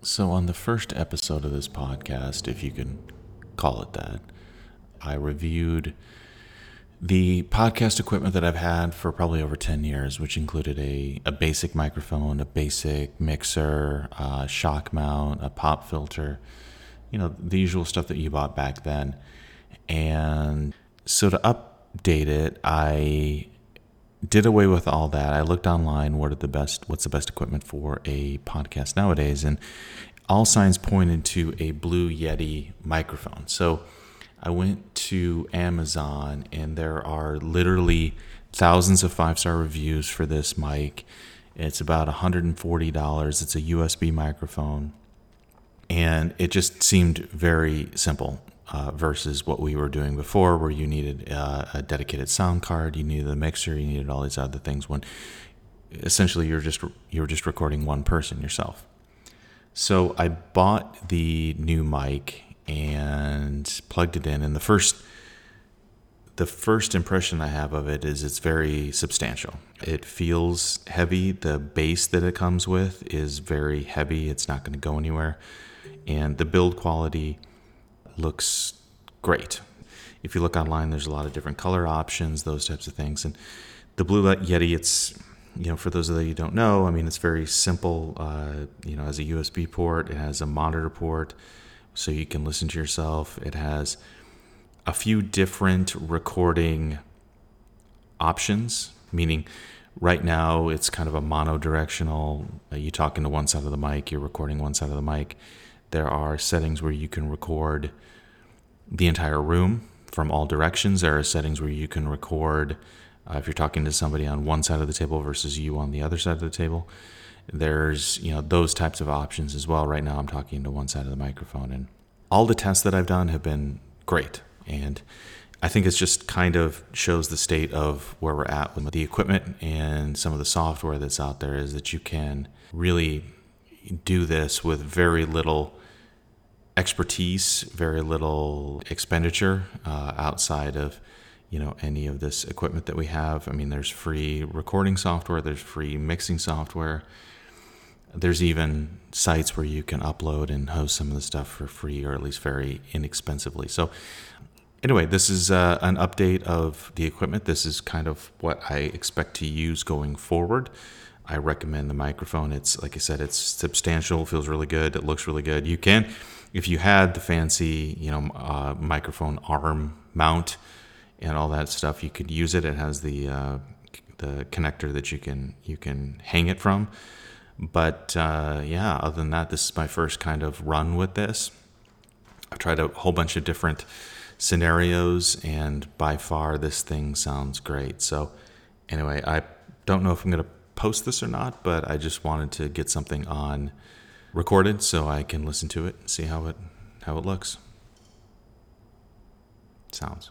So, on the first episode of this podcast, if you can call it that, I reviewed the podcast equipment that I've had for probably over 10 years, which included a, a basic microphone, a basic mixer, a shock mount, a pop filter, you know, the usual stuff that you bought back then. And so to update it, I did away with all that. I looked online what are the best what's the best equipment for a podcast nowadays and all signs pointed to a Blue Yeti microphone. So I went to Amazon and there are literally thousands of five-star reviews for this mic. It's about $140. It's a USB microphone. And it just seemed very simple uh, versus what we were doing before, where you needed uh, a dedicated sound card, you needed a mixer, you needed all these other things. When essentially you're just you're just recording one person yourself. So I bought the new mic and plugged it in, and the first the first impression I have of it is it's very substantial. It feels heavy. The base that it comes with is very heavy. It's not going to go anywhere. And the build quality looks great. If you look online, there's a lot of different color options, those types of things. And the Blue Yeti, it's you know, for those of you who don't know, I mean, it's very simple. Uh, you know, has a USB port, it has a monitor port, so you can listen to yourself. It has a few different recording options, meaning right now it's kind of a mono-directional. Uh, you talk into one side of the mic, you're recording one side of the mic. There are settings where you can record the entire room from all directions. There are settings where you can record uh, if you're talking to somebody on one side of the table versus you on the other side of the table. There's you know those types of options as well. Right now, I'm talking to one side of the microphone, and all the tests that I've done have been great. And I think it's just kind of shows the state of where we're at with the equipment and some of the software that's out there. Is that you can really do this with very little expertise, very little expenditure uh, outside of you know any of this equipment that we have. I mean, there's free recording software, there's free mixing software. There's even sites where you can upload and host some of the stuff for free or at least very inexpensively. So, anyway, this is uh, an update of the equipment. This is kind of what I expect to use going forward. I recommend the microphone. It's like I said, it's substantial, feels really good, it looks really good. You can, if you had the fancy, you know, uh, microphone arm mount and all that stuff, you could use it. It has the uh, the connector that you can you can hang it from. But uh, yeah, other than that, this is my first kind of run with this. I've tried a whole bunch of different scenarios, and by far, this thing sounds great. So anyway, I don't know if I'm to post this or not, but I just wanted to get something on recorded so I can listen to it and see how it how it looks. Sounds.